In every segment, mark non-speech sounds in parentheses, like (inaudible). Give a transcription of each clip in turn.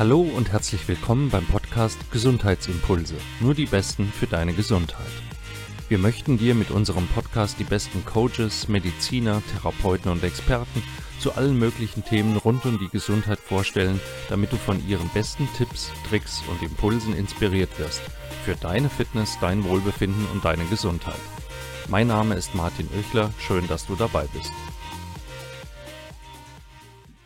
Hallo und herzlich willkommen beim Podcast Gesundheitsimpulse. Nur die Besten für deine Gesundheit. Wir möchten dir mit unserem Podcast die besten Coaches, Mediziner, Therapeuten und Experten zu allen möglichen Themen rund um die Gesundheit vorstellen, damit du von ihren besten Tipps, Tricks und Impulsen inspiriert wirst. Für deine Fitness, dein Wohlbefinden und deine Gesundheit. Mein Name ist Martin Oechler, schön, dass du dabei bist.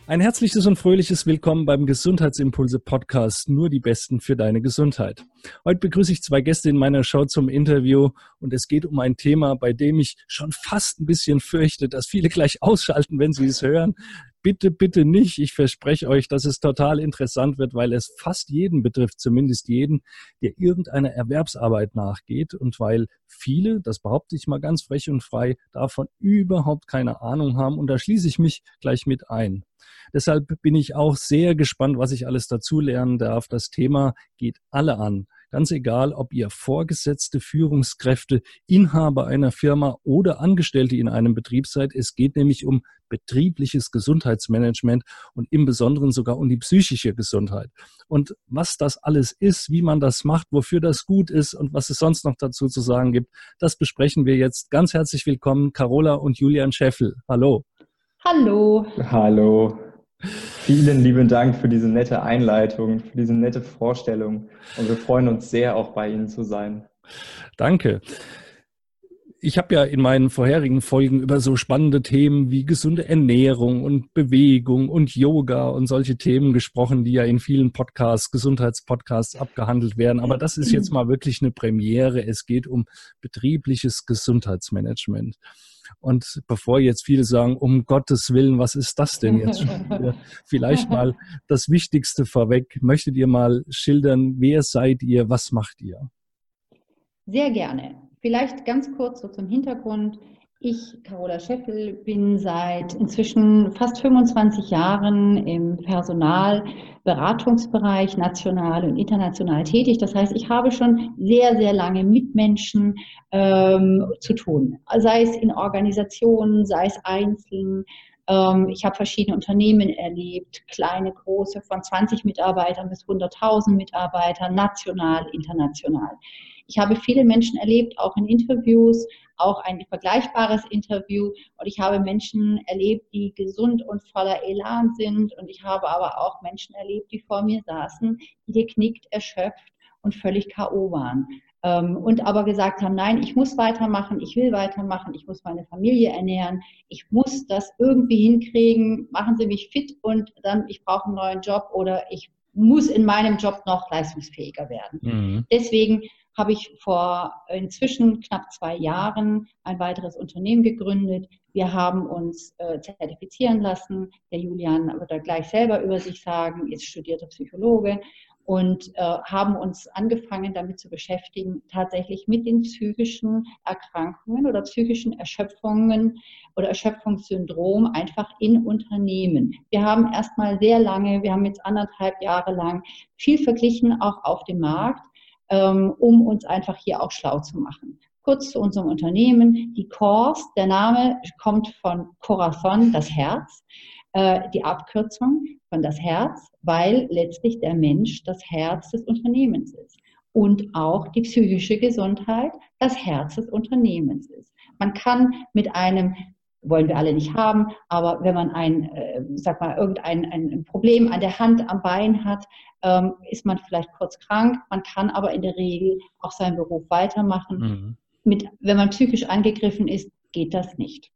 Ein herzliches und fröhliches Willkommen beim Gesundheitsimpulse Podcast. Nur die Besten für deine Gesundheit. Heute begrüße ich zwei Gäste in meiner Show zum Interview und es geht um ein Thema, bei dem ich schon fast ein bisschen fürchte, dass viele gleich ausschalten, wenn sie es hören bitte, bitte nicht. Ich verspreche euch, dass es total interessant wird, weil es fast jeden betrifft, zumindest jeden, der irgendeiner Erwerbsarbeit nachgeht und weil viele, das behaupte ich mal ganz frech und frei, davon überhaupt keine Ahnung haben und da schließe ich mich gleich mit ein. Deshalb bin ich auch sehr gespannt, was ich alles dazu lernen darf. Das Thema geht alle an. Ganz egal, ob ihr Vorgesetzte, Führungskräfte, Inhaber einer Firma oder Angestellte in einem Betrieb seid. Es geht nämlich um betriebliches Gesundheitsmanagement und im Besonderen sogar um die psychische Gesundheit. Und was das alles ist, wie man das macht, wofür das gut ist und was es sonst noch dazu zu sagen gibt, das besprechen wir jetzt. Ganz herzlich willkommen, Carola und Julian Scheffel. Hallo. Hallo. Hallo. Vielen lieben Dank für diese nette Einleitung, für diese nette Vorstellung. Und wir freuen uns sehr, auch bei Ihnen zu sein. Danke. Ich habe ja in meinen vorherigen Folgen über so spannende Themen wie gesunde Ernährung und Bewegung und Yoga und solche Themen gesprochen, die ja in vielen Podcasts, Gesundheitspodcasts abgehandelt werden. Aber das ist jetzt mal wirklich eine Premiere. Es geht um betriebliches Gesundheitsmanagement. Und bevor jetzt viele sagen, um Gottes Willen, was ist das denn jetzt schon? (laughs) Vielleicht mal das Wichtigste vorweg. Möchtet ihr mal schildern, wer seid ihr, was macht ihr? Sehr gerne. Vielleicht ganz kurz so zum Hintergrund. Ich, Carola Scheffel, bin seit inzwischen fast 25 Jahren im Personalberatungsbereich national und international tätig. Das heißt, ich habe schon sehr, sehr lange mit Menschen ähm, zu tun, sei es in Organisationen, sei es einzeln. Ähm, ich habe verschiedene Unternehmen erlebt, kleine, große, von 20 Mitarbeitern bis 100.000 Mitarbeitern, national, international. Ich habe viele Menschen erlebt, auch in Interviews, auch ein vergleichbares Interview. Und ich habe Menschen erlebt, die gesund und voller Elan sind. Und ich habe aber auch Menschen erlebt, die vor mir saßen, die geknickt, erschöpft und völlig K.O. waren. Ähm, und aber gesagt haben, nein, ich muss weitermachen, ich will weitermachen, ich muss meine Familie ernähren, ich muss das irgendwie hinkriegen, machen Sie mich fit und dann, ich brauche einen neuen Job oder ich muss in meinem Job noch leistungsfähiger werden. Mhm. Deswegen habe ich vor inzwischen knapp zwei Jahren ein weiteres Unternehmen gegründet. Wir haben uns äh, zertifizieren lassen. Der Julian wird da gleich selber über sich sagen, ist studierter Psychologe und äh, haben uns angefangen damit zu beschäftigen, tatsächlich mit den psychischen Erkrankungen oder psychischen Erschöpfungen oder Erschöpfungssyndrom einfach in Unternehmen. Wir haben erstmal sehr lange, wir haben jetzt anderthalb Jahre lang viel verglichen, auch auf dem Markt um uns einfach hier auch schlau zu machen. Kurz zu unserem Unternehmen. Die CORS, der Name kommt von Corazon, das Herz, äh, die Abkürzung von das Herz, weil letztlich der Mensch das Herz des Unternehmens ist und auch die psychische Gesundheit das Herz des Unternehmens ist. Man kann mit einem wollen wir alle nicht haben, aber wenn man ein, äh, sag mal, irgendein ein Problem an der Hand, am Bein hat, ähm, ist man vielleicht kurz krank. Man kann aber in der Regel auch seinen Beruf weitermachen. Mhm. Mit, wenn man psychisch angegriffen ist, geht das nicht.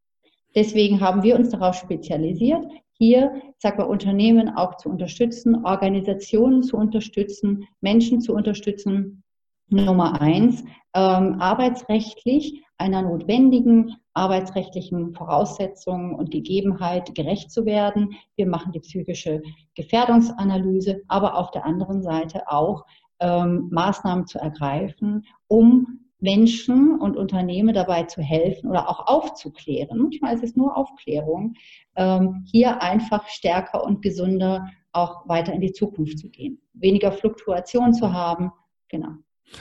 Deswegen haben wir uns darauf spezialisiert, hier, sag mal, Unternehmen auch zu unterstützen, Organisationen zu unterstützen, Menschen zu unterstützen. Nummer eins, ähm, arbeitsrechtlich einer notwendigen arbeitsrechtlichen Voraussetzungen und Gegebenheit gerecht zu werden. Wir machen die psychische Gefährdungsanalyse, aber auf der anderen Seite auch ähm, Maßnahmen zu ergreifen, um Menschen und Unternehmen dabei zu helfen oder auch aufzuklären. Manchmal ist es nur Aufklärung, ähm, hier einfach stärker und gesünder auch weiter in die Zukunft zu gehen, weniger Fluktuation zu haben. Genau.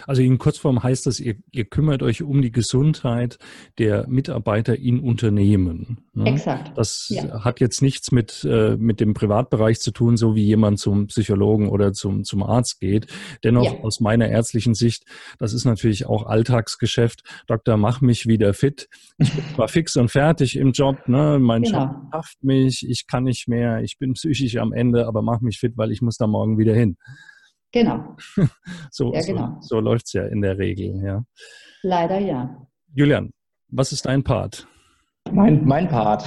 Also in Kurzform heißt das, ihr, ihr, kümmert euch um die Gesundheit der Mitarbeiter in Unternehmen. Ne? Exakt. Das ja. hat jetzt nichts mit, äh, mit dem Privatbereich zu tun, so wie jemand zum Psychologen oder zum, zum Arzt geht. Dennoch ja. aus meiner ärztlichen Sicht, das ist natürlich auch Alltagsgeschäft. Doktor, mach mich wieder fit. Ich bin zwar (laughs) fix und fertig im Job, ne? mein genau. Job schafft mich, ich kann nicht mehr, ich bin psychisch am Ende, aber mach mich fit, weil ich muss da morgen wieder hin. (laughs) Genau. so ja, genau. so, so läuft es ja in der Regel, ja. Leider ja. Julian, was ist dein Part? Mein, mein Part.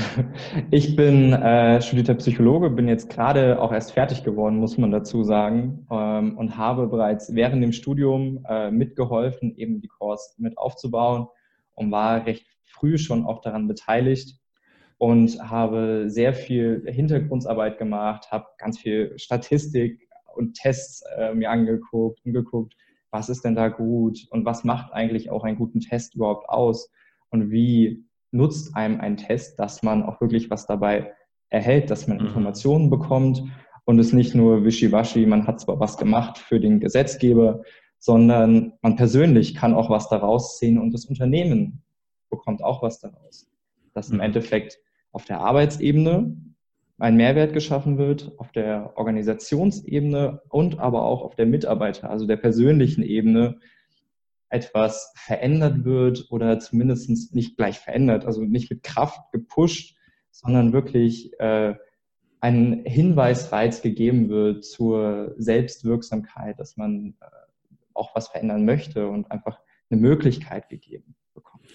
Ich bin äh, studierter Psychologe, bin jetzt gerade auch erst fertig geworden, muss man dazu sagen, ähm, und habe bereits während dem Studium äh, mitgeholfen, eben die Kurs mit aufzubauen und war recht früh schon auch daran beteiligt und habe sehr viel Hintergrundarbeit gemacht, habe ganz viel Statistik und Tests äh, mir angeguckt und geguckt, was ist denn da gut und was macht eigentlich auch einen guten Test überhaupt aus und wie nutzt einem ein Test, dass man auch wirklich was dabei erhält, dass man mhm. Informationen bekommt und es nicht nur wischiwaschi, man hat zwar was gemacht für den Gesetzgeber, sondern man persönlich kann auch was daraus sehen und das Unternehmen bekommt auch was daraus. Dass im mhm. Endeffekt auf der Arbeitsebene ein Mehrwert geschaffen wird auf der Organisationsebene und aber auch auf der Mitarbeiter, also der persönlichen Ebene, etwas verändert wird oder zumindest nicht gleich verändert, also nicht mit Kraft gepusht, sondern wirklich äh, ein Hinweisreiz gegeben wird zur Selbstwirksamkeit, dass man äh, auch was verändern möchte und einfach eine Möglichkeit gegeben bekommt.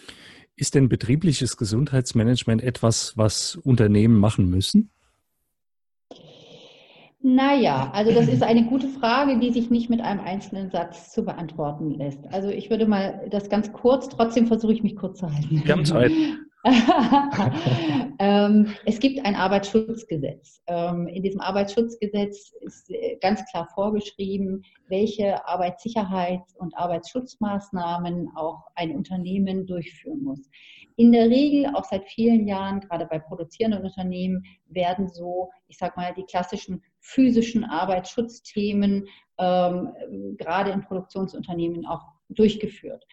Ist denn betriebliches Gesundheitsmanagement etwas, was Unternehmen machen müssen? Naja, also das ist eine gute Frage, die sich nicht mit einem einzelnen Satz zu beantworten lässt. Also ich würde mal das ganz kurz, trotzdem versuche ich mich kurz zu halten. Wir haben Zeit. (laughs) ähm, es gibt ein Arbeitsschutzgesetz. Ähm, in diesem Arbeitsschutzgesetz ist äh, ganz klar vorgeschrieben, welche Arbeitssicherheits- und Arbeitsschutzmaßnahmen auch ein Unternehmen durchführen muss. In der Regel, auch seit vielen Jahren, gerade bei produzierenden Unternehmen, werden so, ich sag mal, die klassischen physischen Arbeitsschutzthemen ähm, gerade in Produktionsunternehmen auch durchgeführt.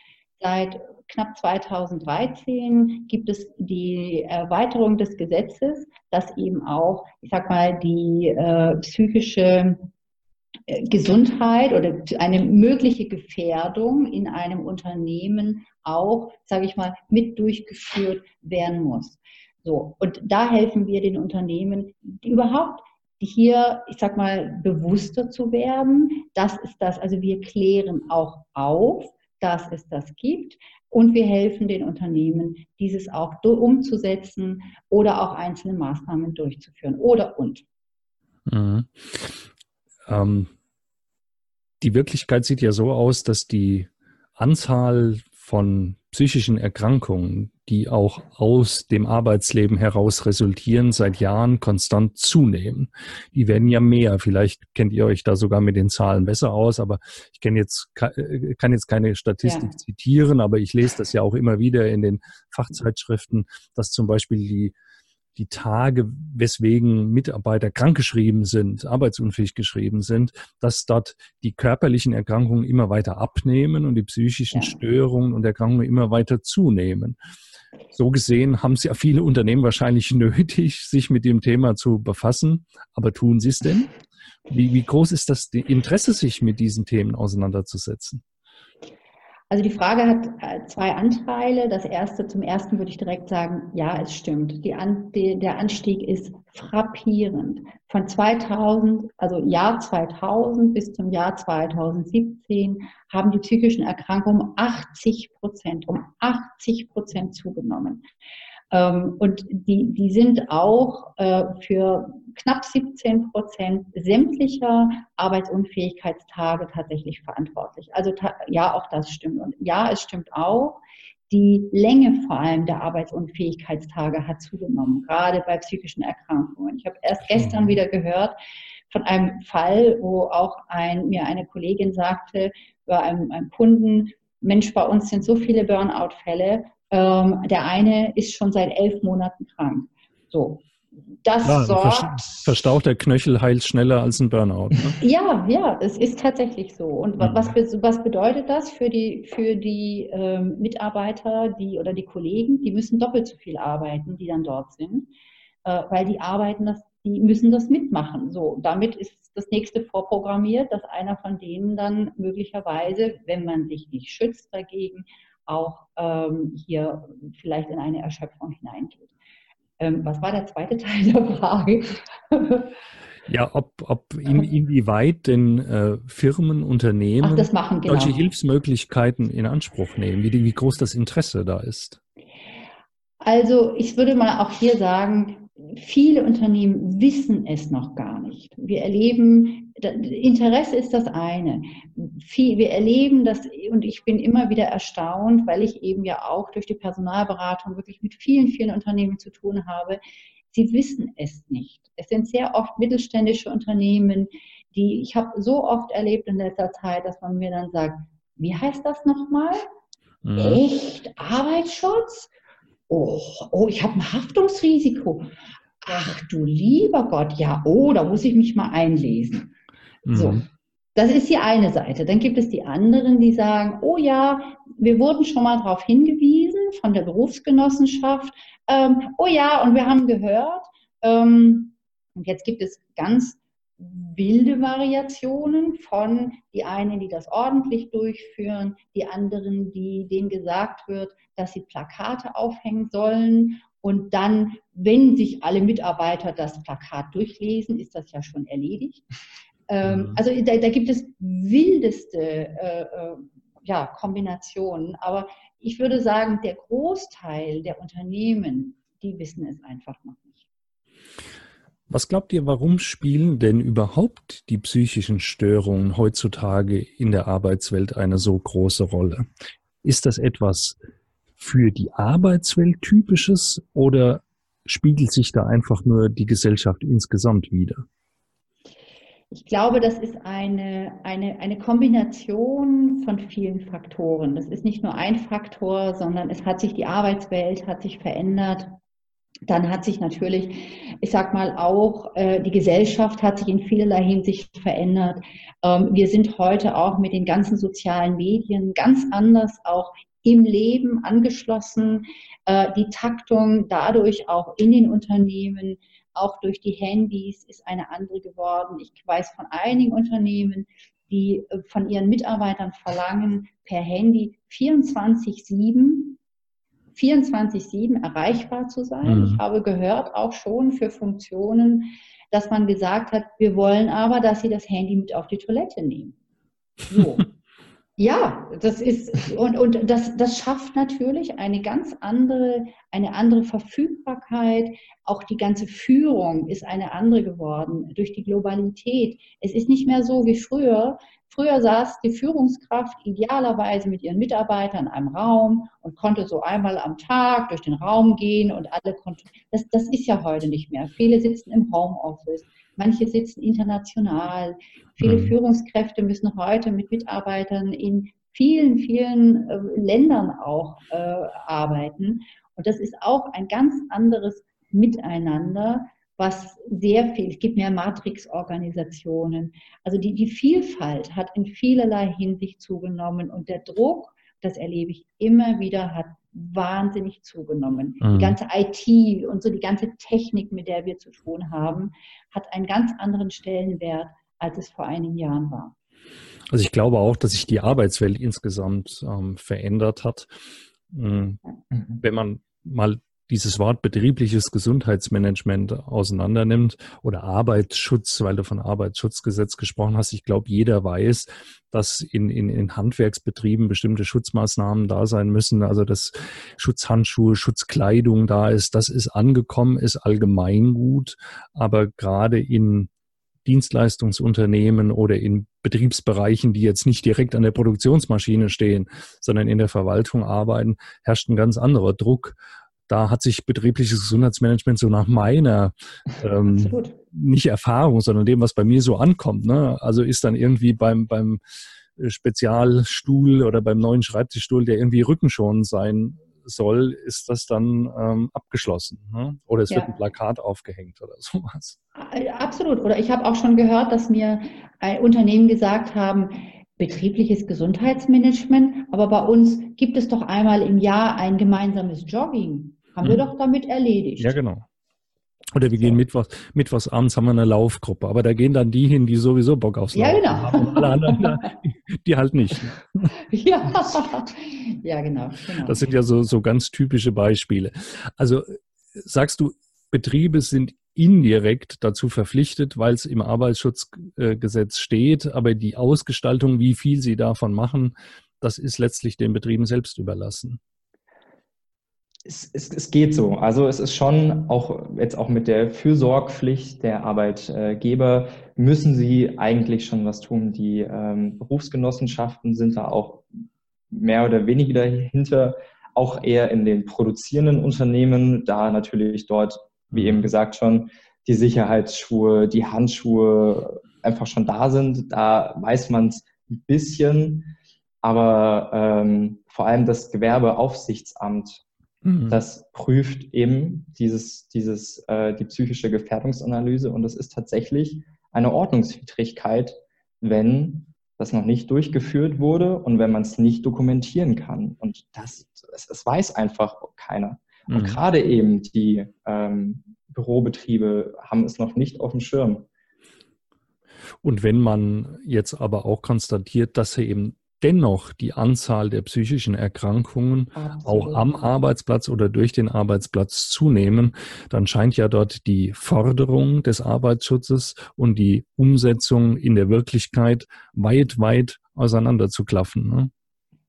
Seit knapp 2013 gibt es die Erweiterung des Gesetzes, dass eben auch, ich sag mal, die äh, psychische äh, Gesundheit oder eine mögliche Gefährdung in einem Unternehmen auch, sage ich mal, mit durchgeführt werden muss. So, und da helfen wir den Unternehmen überhaupt hier, ich sag mal, bewusster zu werden. Das ist das, also wir klären auch auf, dass es das gibt und wir helfen den Unternehmen, dieses auch umzusetzen oder auch einzelne Maßnahmen durchzuführen oder und. Mhm. Ähm, die Wirklichkeit sieht ja so aus, dass die Anzahl von psychischen Erkrankungen, die auch aus dem Arbeitsleben heraus resultieren, seit Jahren konstant zunehmen. Die werden ja mehr. Vielleicht kennt ihr euch da sogar mit den Zahlen besser aus, aber ich kenne jetzt, äh, kann jetzt keine Statistik ja. zitieren, aber ich lese das ja auch immer wieder in den Fachzeitschriften, dass zum Beispiel die die Tage, weswegen Mitarbeiter krankgeschrieben sind, arbeitsunfähig geschrieben sind, dass dort die körperlichen Erkrankungen immer weiter abnehmen und die psychischen ja. Störungen und Erkrankungen immer weiter zunehmen. So gesehen haben es ja viele Unternehmen wahrscheinlich (laughs) nötig, sich mit dem Thema zu befassen. Aber tun sie es denn? Wie, wie groß ist das Interesse, sich mit diesen Themen auseinanderzusetzen? Also die Frage hat äh, zwei Anteile. Das erste, zum ersten würde ich direkt sagen, ja, es stimmt. An, die, der Anstieg ist frappierend. Von 2000, also Jahr 2000 bis zum Jahr 2017 haben die psychischen Erkrankungen um 80 Prozent, um 80 Prozent zugenommen. Ähm, und die, die sind auch äh, für knapp 17 Prozent sämtlicher Arbeitsunfähigkeitstage tatsächlich verantwortlich. Also ja, auch das stimmt. Und ja, es stimmt auch, die Länge vor allem der Arbeitsunfähigkeitstage hat zugenommen, gerade bei psychischen Erkrankungen. Ich habe erst gestern mhm. wieder gehört von einem Fall, wo auch ein, mir eine Kollegin sagte, bei einem, einem Kunden, Mensch, bei uns sind so viele Burnout-Fälle, ähm, der eine ist schon seit elf Monaten krank. So. das Klar, sorgt. Verstauchter Knöchel heilt schneller als ein Burnout. Ne? Ja, ja, es ist tatsächlich so. Und mhm. was, was bedeutet das für die, für die ähm, Mitarbeiter, die oder die Kollegen? Die müssen doppelt so viel arbeiten, die dann dort sind, äh, weil die arbeiten das, die müssen das mitmachen. So, damit ist das nächste vorprogrammiert, dass einer von denen dann möglicherweise, wenn man sich nicht schützt dagegen, auch ähm, hier vielleicht in eine Erschöpfung hineingeht. Ähm, was war der zweite (laughs) Teil der Frage? Ja, ob, ob in, inwieweit denn äh, Firmen, Unternehmen Ach, machen, genau. solche Hilfsmöglichkeiten in Anspruch nehmen, wie, wie groß das Interesse da ist. Also ich würde mal auch hier sagen, viele Unternehmen wissen es noch gar nicht. Wir erleben, Interesse ist das eine. Wir erleben das, und ich bin immer wieder erstaunt, weil ich eben ja auch durch die Personalberatung wirklich mit vielen, vielen Unternehmen zu tun habe. Sie wissen es nicht. Es sind sehr oft mittelständische Unternehmen, die, ich habe so oft erlebt in letzter Zeit, dass man mir dann sagt, wie heißt das nochmal? Mhm. Echt? Arbeitsschutz? Oh, oh, ich habe ein Haftungsrisiko. Ach du lieber Gott, ja, oh, da muss ich mich mal einlesen. Mhm. So, das ist die eine Seite. Dann gibt es die anderen, die sagen, oh ja, wir wurden schon mal darauf hingewiesen von der Berufsgenossenschaft. Ähm, oh ja, und wir haben gehört. Ähm, und jetzt gibt es ganz wilde Variationen von die einen, die das ordentlich durchführen, die anderen, die denen gesagt wird, dass sie Plakate aufhängen sollen und dann, wenn sich alle Mitarbeiter das Plakat durchlesen, ist das ja schon erledigt. Ähm, mhm. Also da, da, gibt es wildeste äh, äh, ja, Kombinationen. Aber ich würde sagen, der Großteil der Unternehmen, die wissen es einfach noch nicht. Was glaubt ihr, warum spielen denn überhaupt die psychischen Störungen heutzutage in der Arbeitswelt eine so große Rolle? Ist das etwas für die Arbeitswelt typisches oder spiegelt sich da einfach nur die Gesellschaft insgesamt wieder? Ich glaube, das ist eine, eine, eine Kombination von vielen Faktoren. Das ist nicht nur ein Faktor, sondern es hat sich die Arbeitswelt hat sich verändert. Dann hat sich natürlich, ich sag mal auch, äh, die Gesellschaft hat sich in vielerlei Hinsicht verändert. Ähm, wir sind heute auch mit den ganzen sozialen Medien ganz anders auch im Leben angeschlossen, äh, die Taktung dadurch auch in den Unternehmen, auch durch die Handys ist eine andere geworden. Ich weiß von einigen Unternehmen, die äh, von ihren Mitarbeitern verlangen, per Handy 24-7 24-7 erreichbar zu sein. Mhm. Ich habe gehört, auch schon für Funktionen, dass man gesagt hat, wir wollen aber, dass Sie das Handy mit auf die Toilette nehmen. So. (laughs) Ja, das ist, und, und das, das schafft natürlich eine ganz andere, eine andere Verfügbarkeit. Auch die ganze Führung ist eine andere geworden durch die Globalität. Es ist nicht mehr so wie früher. Früher saß die Führungskraft idealerweise mit ihren Mitarbeitern in einem Raum und konnte so einmal am Tag durch den Raum gehen und alle konnten. Das, das ist ja heute nicht mehr. Viele sitzen im Homeoffice manche sitzen international. Viele mhm. Führungskräfte müssen heute mit Mitarbeitern in vielen, vielen äh, Ländern auch äh, arbeiten. Und das ist auch ein ganz anderes Miteinander, was sehr viel, es gibt mehr Matrix-Organisationen. Also die, die Vielfalt hat in vielerlei Hinsicht zugenommen und der Druck, das erlebe ich immer wieder, hat wahnsinnig zugenommen. Mhm. Die ganze IT und so die ganze Technik, mit der wir zu tun haben, hat einen ganz anderen Stellenwert, als es vor einigen Jahren war. Also ich glaube auch, dass sich die Arbeitswelt insgesamt ähm, verändert hat. Mhm. Wenn man mal dieses Wort betriebliches Gesundheitsmanagement auseinandernimmt oder Arbeitsschutz, weil du von Arbeitsschutzgesetz gesprochen hast. Ich glaube, jeder weiß, dass in, in, in Handwerksbetrieben bestimmte Schutzmaßnahmen da sein müssen. Also dass Schutzhandschuhe, Schutzkleidung da ist, das ist angekommen, ist allgemeingut. Aber gerade in Dienstleistungsunternehmen oder in Betriebsbereichen, die jetzt nicht direkt an der Produktionsmaschine stehen, sondern in der Verwaltung arbeiten, herrscht ein ganz anderer Druck da hat sich betriebliches Gesundheitsmanagement so nach meiner ähm, nicht Erfahrung, sondern dem, was bei mir so ankommt. Ne? Also ist dann irgendwie beim, beim Spezialstuhl oder beim neuen Schreibtischstuhl, der irgendwie rückenschonend sein soll, ist das dann ähm, abgeschlossen. Ne? Oder es ja. wird ein Plakat aufgehängt oder (laughs) sowas. Äh, absolut. Oder ich habe auch schon gehört, dass mir Unternehmen gesagt haben, betriebliches Gesundheitsmanagement, aber bei uns gibt es doch einmal im Jahr ein gemeinsames Jogging. Haben mhm. wir doch damit erledigt. Ja, genau. Oder wir gehen mittwochs, mittwochs abends haben wir eine Laufgruppe, aber da gehen dann die hin, die sowieso Bock aufs Laufen ja, genau. haben. Und alle anderen, die halt nicht. (laughs) Ja, ja genau, genau. Das sind ja so, so ganz typische Beispiele. Also sagst du, Betriebe sind indirekt dazu verpflichtet, weil es im Arbeitsschutzgesetz steht, aber die Ausgestaltung, wie viel sie davon machen, das ist letztlich den Betrieben selbst überlassen es, es, es geht so. Also es ist schon auch jetzt auch mit der Fürsorgpflicht der Arbeitgeber müssen sie eigentlich schon was tun. Die ähm, Berufsgenossenschaften sind da auch mehr oder weniger dahinter, auch eher in den produzierenden Unternehmen, da natürlich dort, wie eben gesagt schon, die Sicherheitsschuhe, die Handschuhe einfach schon da sind. Da weiß man es ein bisschen, aber ähm, vor allem das Gewerbeaufsichtsamt Mhm. Das prüft eben dieses, dieses, äh, die psychische Gefährdungsanalyse und es ist tatsächlich eine Ordnungswidrigkeit, wenn das noch nicht durchgeführt wurde und wenn man es nicht dokumentieren kann. Und das, das, das weiß einfach keiner. Mhm. Und gerade eben die ähm, Bürobetriebe haben es noch nicht auf dem Schirm. Und wenn man jetzt aber auch konstatiert, dass er eben dennoch die Anzahl der psychischen Erkrankungen Absolut. auch am Arbeitsplatz oder durch den Arbeitsplatz zunehmen, dann scheint ja dort die Forderung des Arbeitsschutzes und die Umsetzung in der Wirklichkeit weit, weit auseinander zu klaffen. Ne?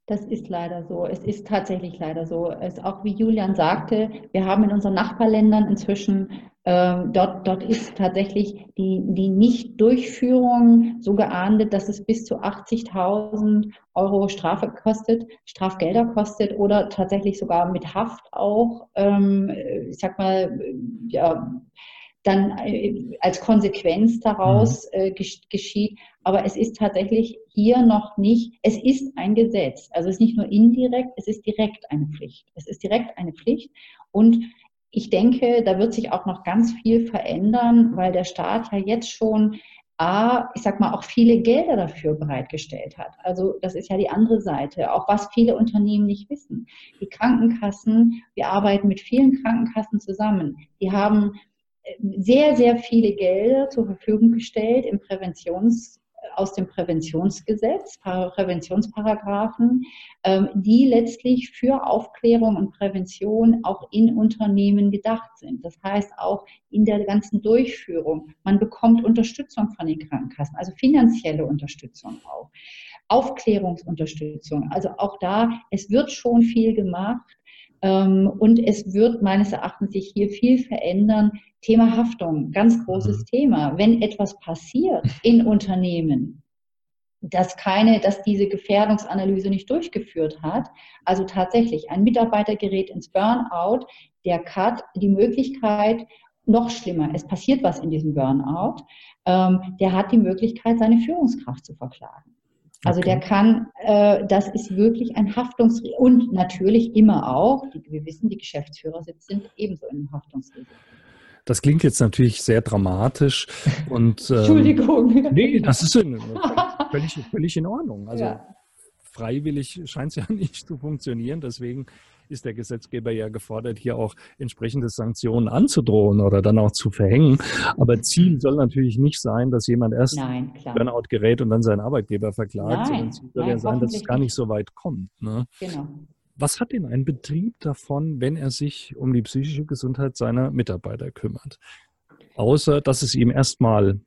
Das ist leider so. Es ist tatsächlich leider so. Es auch wie Julian sagte, wir haben in unseren Nachbarländern inzwischen ähm, dort, dort ist tatsächlich die, die Nichtdurchführung so geahndet, dass es bis zu 80.000 Euro Strafe kostet, Strafgelder kostet oder tatsächlich sogar mit Haft auch, ähm, ich sag mal, ja, dann äh, als Konsequenz daraus mhm. äh, geschieht. Aber es ist tatsächlich hier noch nicht, es ist ein Gesetz. Also es ist nicht nur indirekt, es ist direkt eine Pflicht. Es ist direkt eine Pflicht. Und ich denke, da wird sich auch noch ganz viel verändern, weil der Staat ja jetzt schon A, ich sag mal, auch viele Gelder dafür bereitgestellt hat. Also das ist ja die andere Seite, auch was viele Unternehmen nicht wissen. Die Krankenkassen, wir arbeiten mit vielen Krankenkassen zusammen. Die haben sehr, sehr viele Gelder zur Verfügung gestellt im Präventions- aus dem Präventionsgesetz, Präventionsparagraphen, ähm, die letztlich für Aufklärung und Prävention auch in Unternehmen gedacht sind. Das heißt auch in der ganzen Durchführung. Man bekommt Unterstützung von den Krankenkassen, also finanzielle Unterstützung auch. Aufklärungsunterstützung. Also auch da, es wird schon viel gemacht. Ähm, und es wird meines Erachtens sich hier viel verändern. Thema Haftung, ganz großes mhm. Thema. Wenn etwas passiert in Unternehmen, dass keine, dass diese Gefährdungsanalyse nicht durchgeführt hat, also tatsächlich ein Mitarbeiter gerät ins Burnout, der hat die Möglichkeit, noch schlimmer, es passiert was in diesem Burnout, ähm, der hat die Möglichkeit, seine Führungskraft zu verklagen. Also okay. der kann, äh, das ist wirklich ein Haftungs- und natürlich immer auch, wir wissen, die Geschäftsführersitz sind ebenso in einem Haftungsrisiko. Das klingt jetzt natürlich sehr dramatisch und ähm, Entschuldigung. Nee, das ist (laughs) völlig, völlig in Ordnung. Also ja. freiwillig scheint es ja (laughs) nicht zu funktionieren. Deswegen ist der Gesetzgeber ja gefordert, hier auch entsprechende Sanktionen anzudrohen oder dann auch zu verhängen. Aber Ziel soll natürlich nicht sein, dass jemand erst Nein, Burnout gerät und dann seinen Arbeitgeber verklagt, Nein, sondern Ziel soll Nein, ja sein, dass es gar nicht so weit kommt. Ne? Genau. Was hat denn ein Betrieb davon, wenn er sich um die psychische Gesundheit seiner Mitarbeiter kümmert? Außer, dass es ihm erstmal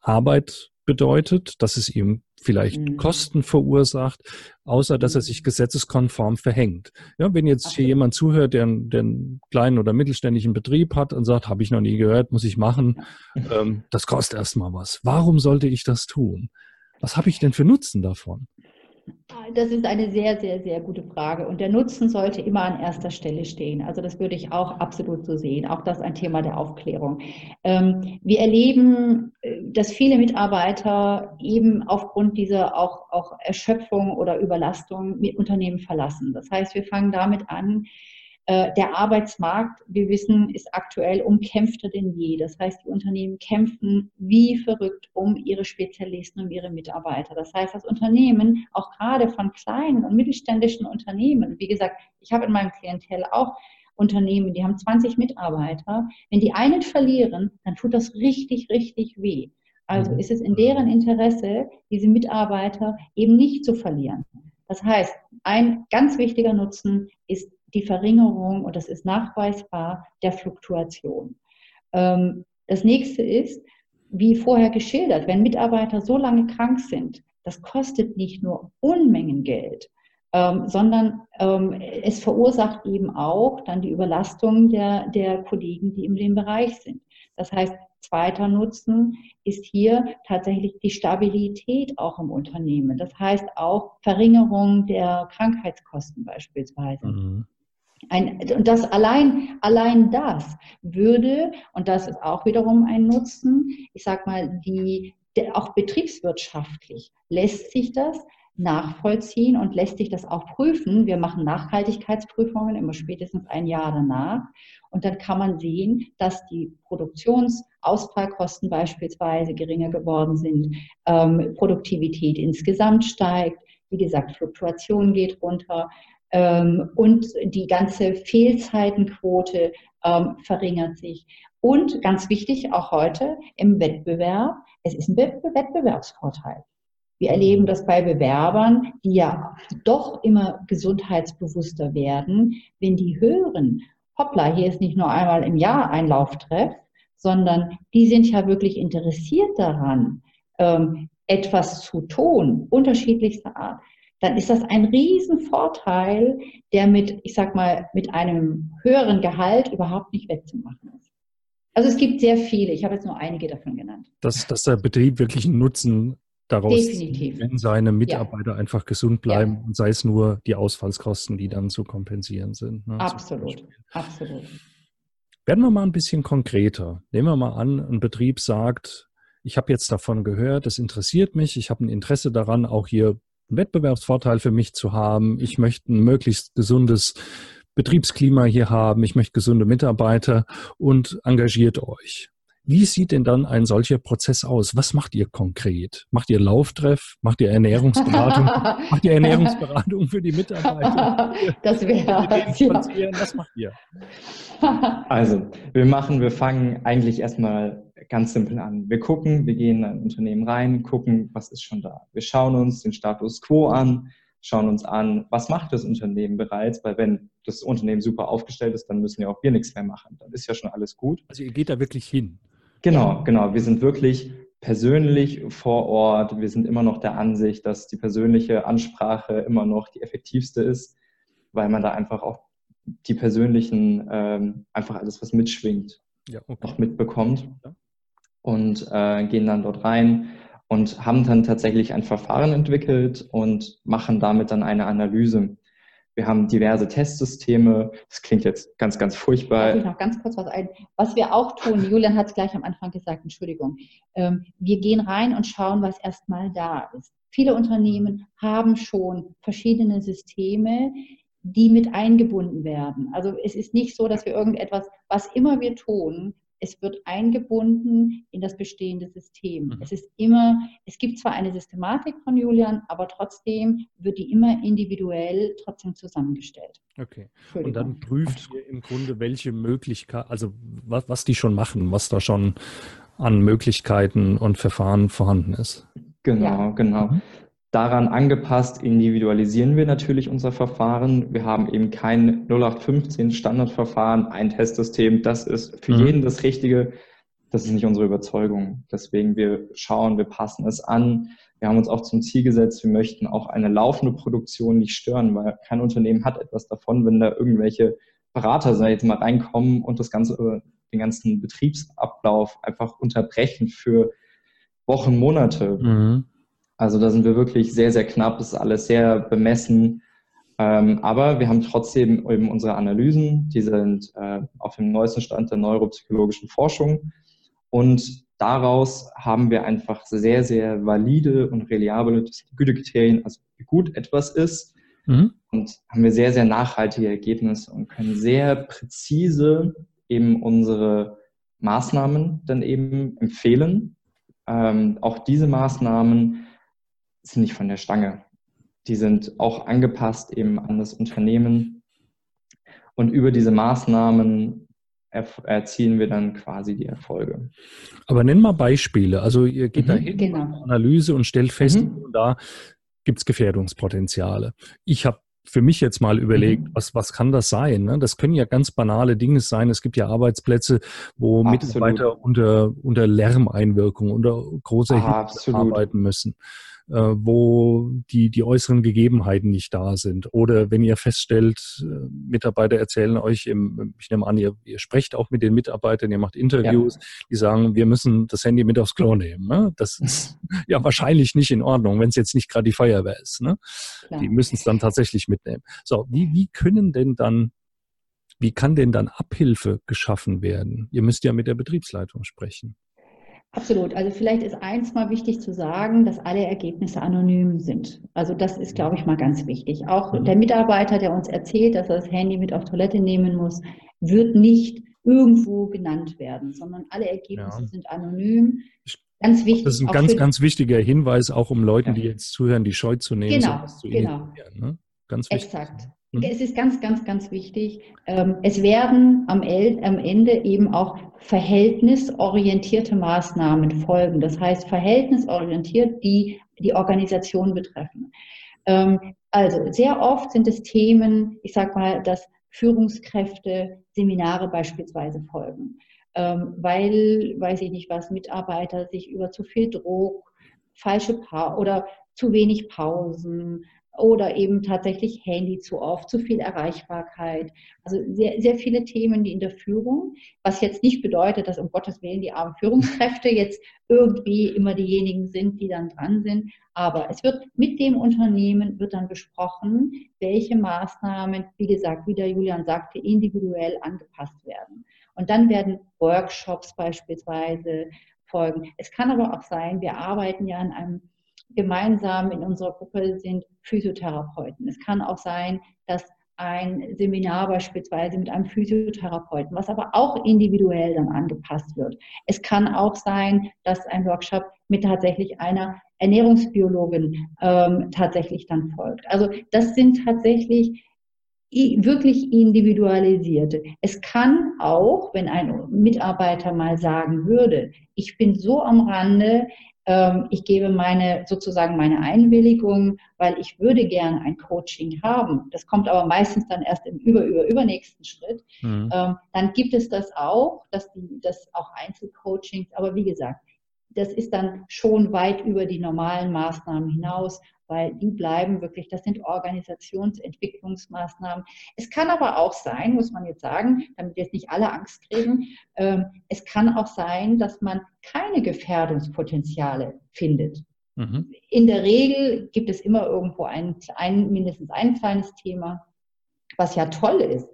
Arbeit bedeutet, dass es ihm vielleicht mhm. Kosten verursacht, außer dass er sich mhm. gesetzeskonform verhängt. Ja, wenn jetzt hier jemand zuhört, der, der einen kleinen oder mittelständischen Betrieb hat und sagt, habe ich noch nie gehört, muss ich machen, ähm, das kostet erstmal was. Warum sollte ich das tun? Was habe ich denn für Nutzen davon? Das ist eine sehr, sehr, sehr gute Frage. Und der Nutzen sollte immer an erster Stelle stehen. Also das würde ich auch absolut so sehen. Auch das ein Thema der Aufklärung. Ähm, wir erleben, äh, dass viele Mitarbeiter eben aufgrund dieser auch, auch Erschöpfung oder Überlastung mit Unternehmen verlassen. Das heißt, wir fangen damit an, der Arbeitsmarkt, wir wissen, ist aktuell umkämpfter denn je. Das heißt, die Unternehmen kämpfen wie verrückt um ihre Spezialisten, um ihre Mitarbeiter. Das heißt, das Unternehmen, auch gerade von kleinen und mittelständischen Unternehmen, wie gesagt, ich habe in meinem Klientel auch Unternehmen, die haben 20 Mitarbeiter. Wenn die einen verlieren, dann tut das richtig, richtig weh. Also mhm. ist es in deren Interesse, diese Mitarbeiter eben nicht zu verlieren. Das heißt, ein ganz wichtiger Nutzen ist die Verringerung, und das ist nachweisbar, der Fluktuation. Ähm, das nächste ist, wie vorher geschildert, wenn Mitarbeiter so lange krank sind, das kostet nicht nur Unmengen Geld, ähm, sondern ähm, es verursacht eben auch dann die Überlastung der, der Kollegen, die in dem Bereich sind. Das heißt, zweiter Nutzen ist hier tatsächlich die Stabilität auch im Unternehmen. Das heißt auch Verringerung der Krankheitskosten beispielsweise. Mhm. Ein, und das allein, allein das würde, und das ist auch wiederum ein Nutzen, ich sag mal, die, auch betriebswirtschaftlich lässt sich das nachvollziehen und lässt sich das auch prüfen. Wir machen Nachhaltigkeitsprüfungen immer spätestens ein Jahr danach. Und dann kann man sehen, dass die Produktionsausfallkosten beispielsweise geringer geworden sind, ähm, Produktivität insgesamt steigt, wie gesagt, Fluktuation geht runter ähm, und die ganze Fehlzeitenquote ähm, verringert sich. Und ganz wichtig, auch heute im Wettbewerb, es ist ein Wettbewerbsvorteil. Wir erleben das bei Bewerbern, die ja doch immer gesundheitsbewusster werden, wenn die hören, hoppla, hier ist nicht nur einmal im Jahr ein Lauftreff, sondern die sind ja wirklich interessiert daran, ähm, etwas zu tun, unterschiedlichster Art dann ist das ein Riesenvorteil, der mit, ich sag mal, mit einem höheren Gehalt überhaupt nicht wettzumachen ist. Also es gibt sehr viele, ich habe jetzt nur einige davon genannt. Dass, dass der Betrieb wirklich einen Nutzen daraus Definitiv. wenn seine Mitarbeiter ja. einfach gesund bleiben ja. und sei es nur die Ausfallskosten, die dann zu kompensieren sind. Ne, absolut, absolut. Werden wir mal ein bisschen konkreter. Nehmen wir mal an, ein Betrieb sagt, ich habe jetzt davon gehört, das interessiert mich, ich habe ein Interesse daran, auch hier einen Wettbewerbsvorteil für mich zu haben. Ich möchte ein möglichst gesundes Betriebsklima hier haben. Ich möchte gesunde Mitarbeiter und engagiert euch. Wie sieht denn dann ein solcher Prozess aus? Was macht ihr konkret? Macht ihr Lauftreff? Macht ihr Ernährungsberatung? (laughs) macht ihr Ernährungsberatung für die Mitarbeiter? (laughs) Das wäre. Ja. Was macht ihr? (laughs) Also, wir machen, wir fangen eigentlich erstmal ganz simpel an. Wir gucken, wir gehen in ein Unternehmen rein, gucken, was ist schon da. Wir schauen uns den Status quo an, schauen uns an, was macht das Unternehmen bereits, weil wenn das Unternehmen super aufgestellt ist, dann müssen ja auch wir nichts mehr machen. Dann ist ja schon alles gut. Also ihr geht da wirklich hin. Genau, genau. Wir sind wirklich persönlich vor Ort. Wir sind immer noch der Ansicht, dass die persönliche Ansprache immer noch die effektivste ist, weil man da einfach auch die persönlichen, ähm, einfach alles, was mitschwingt, ja, okay. auch mitbekommt. Ja und äh, gehen dann dort rein und haben dann tatsächlich ein Verfahren entwickelt und machen damit dann eine Analyse. Wir haben diverse Testsysteme. Das klingt jetzt ganz, ganz furchtbar. Darf ich noch ganz kurz was ein? Was wir auch tun, (laughs) Julian hat es gleich am Anfang gesagt, Entschuldigung. Ähm, wir gehen rein und schauen, was erstmal da ist. Viele Unternehmen haben schon verschiedene Systeme, die mit eingebunden werden. Also es ist nicht so, dass wir irgendetwas, was immer wir tun, es wird eingebunden in das bestehende System. Mhm. Es ist immer, es gibt zwar eine Systematik von Julian, aber trotzdem wird die immer individuell trotzdem zusammengestellt. Okay. Und dann prüft ihr im Grunde, welche Möglichkeiten, also was, was die schon machen, was da schon an Möglichkeiten und Verfahren vorhanden ist. Genau, ja. genau. Mhm. Daran angepasst individualisieren wir natürlich unser Verfahren. Wir haben eben kein 0815 Standardverfahren, ein Testsystem. Das ist für mhm. jeden das Richtige. Das ist nicht unsere Überzeugung. Deswegen wir schauen, wir passen es an. Wir haben uns auch zum Ziel gesetzt, wir möchten auch eine laufende Produktion nicht stören, weil kein Unternehmen hat etwas davon, wenn da irgendwelche Berater, sag ich jetzt mal, reinkommen und das ganze, den ganzen Betriebsablauf einfach unterbrechen für Wochen, Monate. Mhm Also da sind wir wirklich sehr, sehr knapp. Das ist alles sehr bemessen. Ähm, aber wir haben trotzdem eben unsere Analysen, die sind äh, auf dem neuesten Stand der neuropsychologischen Forschung. Und daraus haben wir einfach sehr, sehr valide und reliable Gütekriterien, also wie gut etwas ist. Mhm. Und haben wir sehr, sehr nachhaltige Ergebnisse und können sehr präzise eben unsere Maßnahmen dann eben empfehlen. Ähm, auch diese Maßnahmen sind nicht von der Stange. Die sind auch angepasst eben an das Unternehmen. Und über diese Maßnahmen erzielen wir dann quasi die Erfolge. Aber nenn mal Beispiele. Also ihr geht mhm, da hin, genau. Analyse und stellt fest, mhm. da gibt es Gefährdungspotenziale. Ich habe für mich jetzt mal überlegt, mhm. was, was kann das sein? Ne? Das können ja ganz banale Dinge sein. Es gibt ja Arbeitsplätze, wo Absolut. Mitarbeiter unter, unter Lärmeinwirkung, unter großer Hitze arbeiten müssen. Äh, wo die, die äußeren Gegebenheiten nicht da sind. Oder wenn ihr feststellt, äh, Mitarbeiter erzählen euch, im, ich nehme an, ihr, ihr sprecht auch mit den Mitarbeitern, ihr macht Interviews, ja. die sagen, wir müssen das Handy mit aufs Klo nehmen. Ne? Das ist (laughs) ja wahrscheinlich nicht in Ordnung, wenn es jetzt nicht gerade die Feuerwehr ist. Ne? Die müssen es dann tatsächlich mitnehmen. So, wie, wie können denn dann wie kann denn dann Abhilfe geschaffen werden? Ihr müsst ja mit der Betriebsleitung sprechen. Absolut. Also vielleicht ist eins mal wichtig zu sagen, dass alle Ergebnisse anonym sind. Also das ist, glaube ich, mal ganz wichtig. Auch mhm. der Mitarbeiter, der uns erzählt, dass er das Handy mit auf Toilette nehmen muss, wird nicht irgendwo genannt werden, sondern alle Ergebnisse ja. sind anonym. Ganz wichtig. Das ist ein ganz, ganz wichtiger Hinweis, auch um Leuten, ja. die jetzt zuhören, die Scheu zu nehmen, genau, zu genau. Ne? Ganz wichtig. Exakt. Mhm. Es ist ganz, ganz, ganz wichtig. Ähm, es werden am Ende eben auch verhältnisorientierte Maßnahmen folgen. Das heißt, verhältnisorientiert, die die Organisation betreffen. Ähm, also sehr oft sind es Themen, ich sage mal, dass Führungskräfte Seminare beispielsweise folgen, ähm, weil, weiß ich nicht was, Mitarbeiter sich über zu viel Druck, falsche pa oder zu wenig Pausen, oder eben tatsächlich Handy zu oft, zu viel Erreichbarkeit. Also sehr, sehr viele Themen, die in der Führung, was jetzt nicht bedeutet, dass um Gottes Willen die armen Führungskräfte jetzt irgendwie immer diejenigen sind, die dann dran sind. Aber es wird mit dem Unternehmen wird dann besprochen, welche Maßnahmen, wie gesagt, wie der Julian sagte, individuell angepasst werden. Und dann werden Workshops beispielsweise folgen. Es kann aber auch sein, wir arbeiten ja an einem gemeinsam in unserer Gruppe sind Physiotherapeuten. Es kann auch sein, dass ein Seminar beispielsweise mit einem Physiotherapeuten, was aber auch individuell dann angepasst wird. Es kann auch sein, dass ein Workshop mit tatsächlich einer Ernährungsbiologin ähm, tatsächlich dann folgt. Also das sind tatsächlich wirklich individualisierte. Es kann auch, wenn ein Mitarbeiter mal sagen würde, ich bin so am Rande, ich gebe meine sozusagen meine Einwilligung, weil ich würde gerne ein Coaching haben. Das kommt aber meistens dann erst im über über übernächsten Schritt. Mhm. Ähm, dann gibt es das auch, dass die, das auch Einzelcoachings. Aber wie gesagt, das ist dann schon weit über die normalen Maßnahmen hinaus weil die bleiben wirklich, das sind Organisationsentwicklungsmaßnahmen. Es kann aber auch sein, muss man jetzt sagen, damit jetzt nicht alle Angst kriegen, ähm, es kann auch sein, dass man keine Gefährdungspotenziale findet. Mhm. In der Regel gibt es immer irgendwo ein, ein, mindestens ein kleines Thema, was ja toll ist.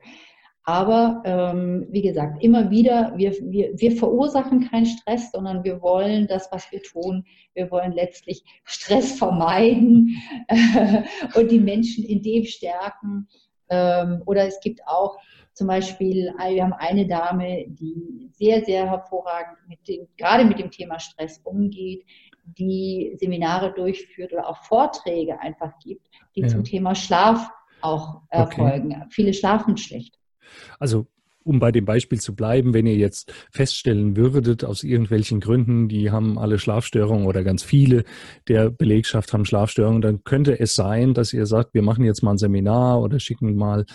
Aber ähm, wie gesagt, immer wieder, wir, wir, wir verursachen keinen Stress, sondern wir wollen das, was wir tun, wir wollen letztlich Stress vermeiden äh, (laughs) und die Menschen in dem stärken. Ähm, oder es gibt auch zum Beispiel, wir haben eine Dame, die sehr, sehr hervorragend mit dem, gerade mit dem Thema Stress umgeht, die Seminare durchführt oder auch Vorträge einfach gibt, die ja. zum Thema Schlaf auch erfolgen. Okay. Viele schlafen schlecht. Also um bei dem Beispiel zu bleiben, wenn ihr jetzt feststellen würdet, aus irgendwelchen Gründen, die haben alle Schlafstörungen oder ganz viele der Belegschaft haben Schlafstörungen, dann könnte es sein, dass ihr sagt, wir machen jetzt mal ein Seminar oder schicken mal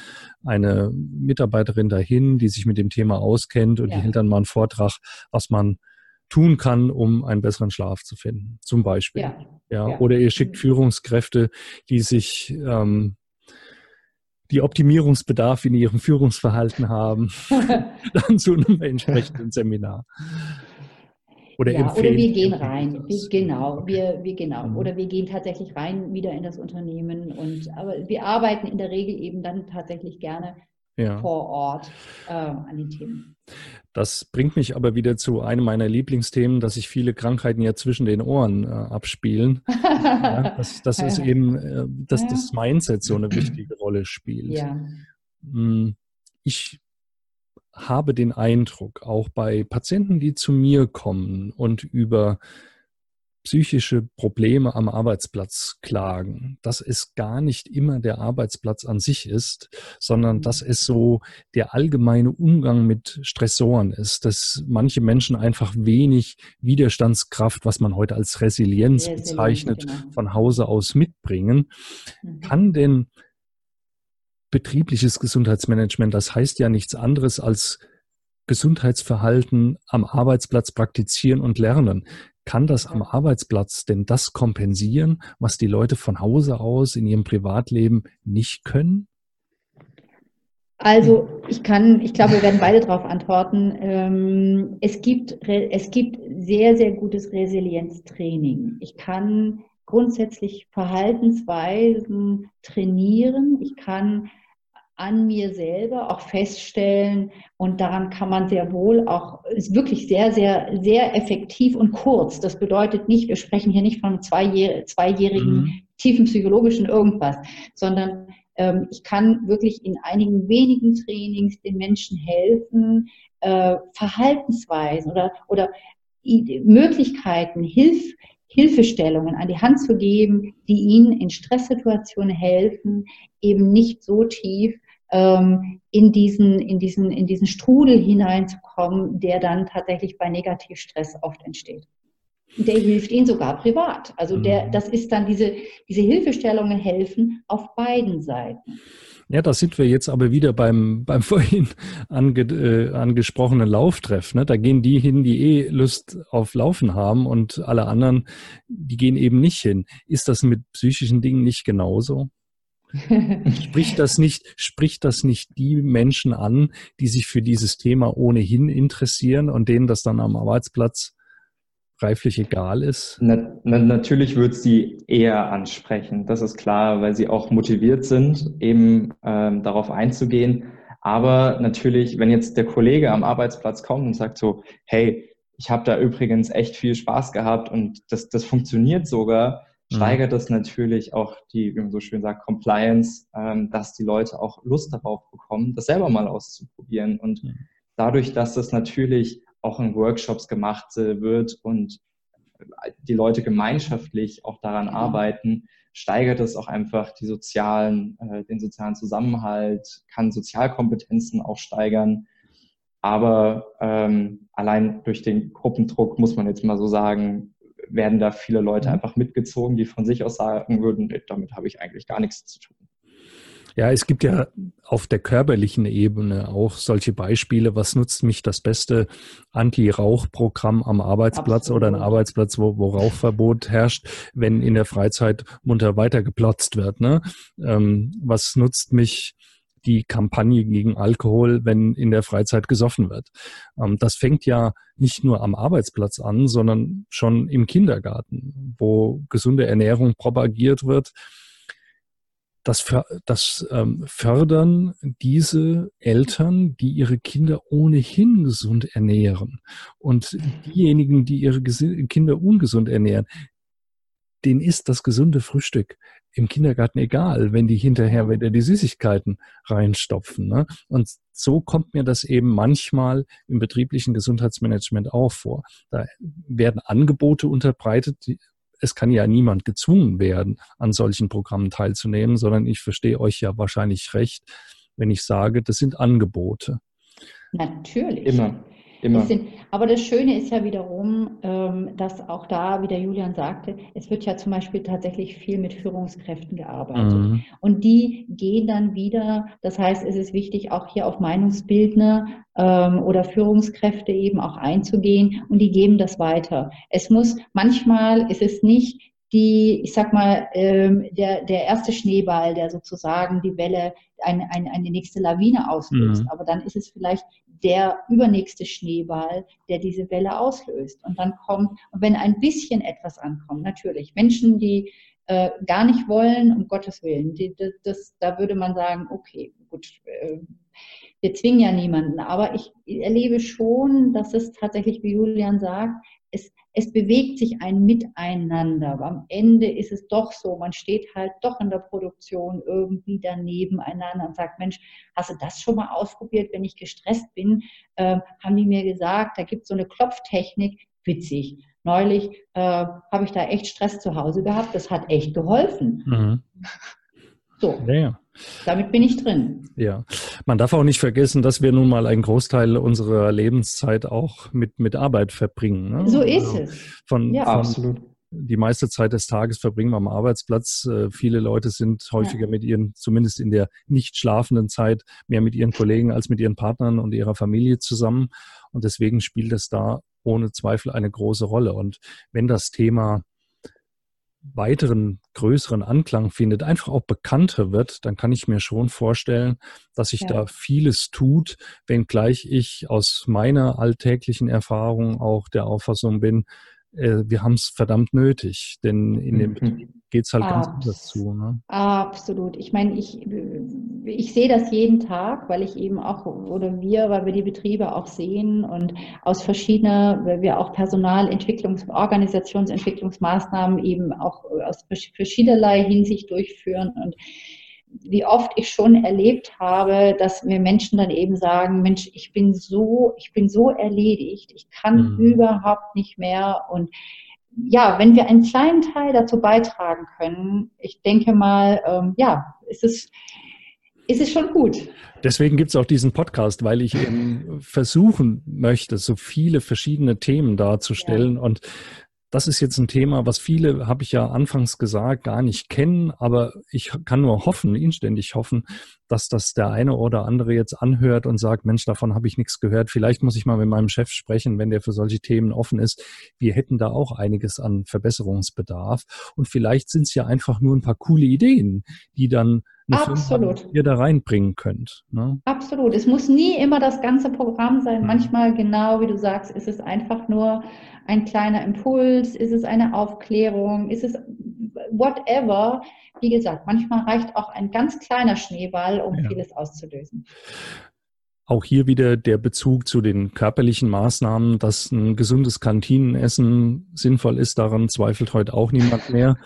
eine Mitarbeiterin dahin, die sich mit dem Thema auskennt und ja. die hält dann mal einen Vortrag, was man tun kann, um einen besseren Schlaf zu finden, zum Beispiel. Ja. ja. Oder ihr schickt Führungskräfte, die sich ähm, die Optimierungsbedarf in ihrem Führungsverhalten haben, (laughs) dann zu einem entsprechenden Seminar. Oder, ja, oder wir gehen rein. Wir, genau, okay. wir, wir genau. Mhm. Oder wir gehen tatsächlich rein wieder in das Unternehmen. Und aber wir arbeiten in der Regel eben dann tatsächlich gerne ja. vor Ort äh, an den Themen. Das bringt mich aber wieder zu einem meiner Lieblingsthemen, dass sich viele Krankheiten ja zwischen den Ohren äh, abspielen. (laughs) ja, das, das ist eben, äh, dass ja. das Mindset so eine (clears throat) wichtige Rolle spielt. Ja. Hm, ich habe den Eindruck, auch bei Patienten, die zu mir kommen und über psychische Probleme am Arbeitsplatz klagen, dass es gar nicht immer der Arbeitsplatz an sich ist, sondern dass mhm. es so der allgemeine Umgang mit Stressoren ist, dass manche Menschen einfach wenig Widerstandskraft, was man heute als Resilienz bezeichnet, genau. von Hause aus mitbringen. Mhm. Kann denn betriebliches Gesundheitsmanagement, das heißt ja nichts anderes als Gesundheitsverhalten am Arbeitsplatz praktizieren und lernen. Kann das am Arbeitsplatz denn das kompensieren, was die Leute von Hause aus in ihrem Privatleben nicht können? Also ich kann, ich glaube, wir werden beide darauf antworten. Ähm, es gibt, es gibt sehr, sehr gutes Resilienztraining. Ich kann grundsätzlich Verhaltensweisen trainieren. Ich kann an mir selber auch feststellen und daran kann man sehr wohl auch, ist wirklich sehr, sehr, sehr effektiv und kurz. Das bedeutet nicht, wir sprechen hier nicht von zweijähr zweijährigen mhm. tiefen psychologischen irgendwas, sondern ähm, ich kann wirklich in einigen wenigen Trainings den Menschen helfen, äh, Verhaltensweisen oder, oder Möglichkeiten, Hilf, Hilfestellungen an die Hand zu geben, die ihnen in Stresssituationen helfen, eben nicht so tief ähm, in, diesen, in, diesen, in diesen Strudel hineinzukommen, der dann tatsächlich bei Negativstress oft entsteht. Der hilft ihnen sogar privat. Also der, mhm. das ist dann diese, diese Hilfestellungen helfen auf beiden Seiten. Ja, da sind wir jetzt aber wieder beim, beim (laughs) vorhin ange, äh, angesprochenen Lauftreff. Ne? Da gehen die hin, die eh Lust auf Laufen haben und alle anderen, die gehen eben nicht hin. Ist das mit psychischen Dingen nicht genauso? Spricht das nicht, spricht das nicht die Menschen an, die sich für dieses Thema ohnehin interessieren und denen das dann am Arbeitsplatz reiflich egal ist? Na, na, natürlich wird sie eher ansprechen, das ist klar, weil sie auch motiviert sind, eben ähm, darauf einzugehen. Aber natürlich, wenn jetzt der Kollege am Arbeitsplatz kommt und sagt so, hey, ich habe da übrigens echt viel Spaß gehabt und das, das funktioniert sogar. Steigert das natürlich auch die, wie man so schön sagt, Compliance, ähm, dass die Leute auch Lust darauf bekommen, das selber mal auszuprobieren. Und mhm. dadurch, dass das natürlich auch in Workshops gemacht äh, wird und die Leute gemeinschaftlich auch daran mhm. arbeiten, steigert es auch einfach die sozialen, äh, den sozialen Zusammenhalt, kann Sozialkompetenzen auch steigern. Aber ähm, allein durch den Gruppendruck muss man jetzt mal so sagen, werden da viele Leute mhm. einfach mitgezogen, die von sich aus sagen würden, damit habe ich eigentlich gar nichts zu tun. Ja, es gibt ja auf der körperlichen Ebene auch solche Beispiele. Was nutzt mich das beste Anti-Rauch-Programm am Arbeitsplatz Absolut. oder ein Arbeitsplatz, wo, wo Rauchverbot herrscht, wenn in der Freizeit munter weitergeplotzt wird? Ne? Ähm, was nutzt mich die Kampagne gegen Alkohol, wenn in der Freizeit gesoffen wird. Ähm, das fängt ja nicht nur am Arbeitsplatz an, sondern schon im Kindergarten, wo gesunde Ernährung propagiert wird. Das, das ähm, fördern diese Eltern, die ihre Kinder ohnehin gesund ernähren. Und diejenigen, die ihre Kinder ungesund ernähren, denen ist das gesunde Frühstück im Kindergarten egal, wenn die hinterher wieder die Süßigkeiten reinstopfen. Ne? Und so kommt mir das eben manchmal im betrieblichen Gesundheitsmanagement auch vor. Da werden Angebote unterbreitet. Es kann ja niemand gezwungen werden, an solchen Programmen teilzunehmen, sondern ich verstehe euch ja wahrscheinlich recht, wenn ich sage, das sind Angebote. Natürlich. Immer. Immer. Sind, aber das Schöne ist ja wiederum, ähm, dass auch da, wie der Julian sagte, es wird ja zum Beispiel tatsächlich viel mit Führungskräften gearbeitet. Mhm. Und die gehen dann wieder, das heißt, es ist wichtig, auch hier auf Meinungsbildner ähm, oder Führungskräfte eben auch einzugehen und die geben das weiter. Es muss, manchmal ist es nicht die, ich sag mal, ähm, der, der erste Schneeball, der sozusagen die Welle, eine, eine, eine nächste Lawine auslöst. Mhm. Aber dann ist es vielleicht der übernächste Schneeball, der diese Welle auslöst. Und dann kommt, und wenn ein bisschen etwas ankommt, natürlich, Menschen, die äh, gar nicht wollen, um Gottes Willen, die, das, das, da würde man sagen, okay, gut, äh, wir zwingen ja niemanden, aber ich erlebe schon, dass es tatsächlich, wie Julian sagt, es, bewegt sich ein Miteinander. Aber am Ende ist es doch so, man steht halt doch in der Produktion irgendwie daneben einander und sagt, Mensch, hast du das schon mal ausprobiert, wenn ich gestresst bin? Äh, haben die mir gesagt, da gibt es so eine Klopftechnik, witzig. Neulich äh, habe ich da echt Stress zu Hause gehabt, das hat echt geholfen. Mhm. So. Ja, ja. Damit bin ich drin. Ja, man darf auch nicht vergessen, dass wir nun mal einen Großteil unserer Lebenszeit auch mit, mit Arbeit verbringen. Ne? So ist also es. Von, ja. von, absolut. Die meiste Zeit des Tages verbringen wir am Arbeitsplatz. Äh, viele Leute sind häufiger ja. mit ihren, zumindest in der nicht schlafenden Zeit, mehr mit ihren Kollegen als mit ihren Partnern und ihrer Familie zusammen. Und deswegen spielt es da ohne Zweifel eine große Rolle. Und wenn das Thema weiteren größeren Anklang findet, einfach auch bekannter wird, dann kann ich mir schon vorstellen, dass sich ja. da vieles tut, wenngleich ich aus meiner alltäglichen Erfahrung auch der Auffassung bin, äh, wir haben es verdammt nötig, denn in dem mhm. Betrieb geht es halt Abs ganz anders zu. Ne? Absolut. Ich meine, ich, ich sehe das jeden Tag, weil ich eben auch, oder wir, weil wir die Betriebe auch sehen und aus verschiedener, weil wir auch Personalentwicklungs-, Organisationsentwicklungsmaßnahmen eben auch aus verschiedenerlei Hinsicht durchführen und wie oft ich schon erlebt habe, dass mir Menschen dann eben sagen, Mensch, ich bin so, ich bin so erledigt, ich kann mhm. überhaupt nicht mehr und ja, wenn wir einen kleinen Teil dazu beitragen können, ich denke mal, ähm, ja, ist es, ist es schon gut. Deswegen gibt es auch diesen Podcast, weil ich eben versuchen möchte, so viele verschiedene Themen darzustellen. Ja. Und das ist jetzt ein Thema, was viele, habe ich ja anfangs gesagt, gar nicht kennen, aber ich kann nur hoffen, inständig hoffen, dass das der eine oder andere jetzt anhört und sagt, Mensch, davon habe ich nichts gehört. Vielleicht muss ich mal mit meinem Chef sprechen, wenn der für solche Themen offen ist. Wir hätten da auch einiges an Verbesserungsbedarf. Und vielleicht sind es ja einfach nur ein paar coole Ideen, die dann Absolut. ihr da reinbringen könnt. Ne? Absolut. Es muss nie immer das ganze Programm sein. Mhm. Manchmal, genau wie du sagst, ist es einfach nur ein kleiner Impuls, ist es eine Aufklärung, ist es whatever. Wie gesagt, manchmal reicht auch ein ganz kleiner Schneeball, um ja. vieles auszulösen. Auch hier wieder der Bezug zu den körperlichen Maßnahmen, dass ein gesundes Kantinenessen sinnvoll ist, daran zweifelt heute auch niemand mehr.